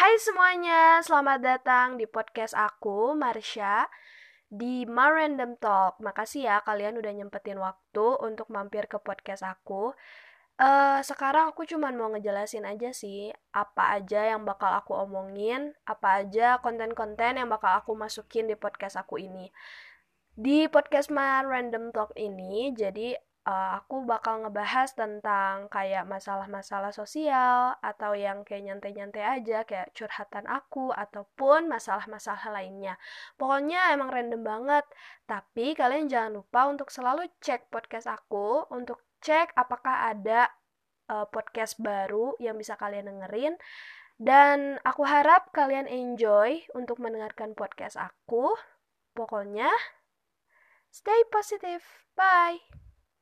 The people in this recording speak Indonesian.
Hai semuanya, selamat datang di podcast aku, Marsha, di My Random Talk. Makasih ya kalian udah nyempetin waktu untuk mampir ke podcast aku. Uh, sekarang aku cuma mau ngejelasin aja sih apa aja yang bakal aku omongin, apa aja konten-konten yang bakal aku masukin di podcast aku ini. Di podcast My Random Talk ini, jadi uh, aku bakal ngebahas tentang kayak masalah-masalah sosial atau yang kayak nyantai-nyantai aja kayak curhatan aku ataupun masalah-masalah lainnya. Pokoknya emang random banget. Tapi kalian jangan lupa untuk selalu cek podcast aku untuk cek apakah ada uh, podcast baru yang bisa kalian dengerin. Dan aku harap kalian enjoy untuk mendengarkan podcast aku. Pokoknya, stay positive. Bye.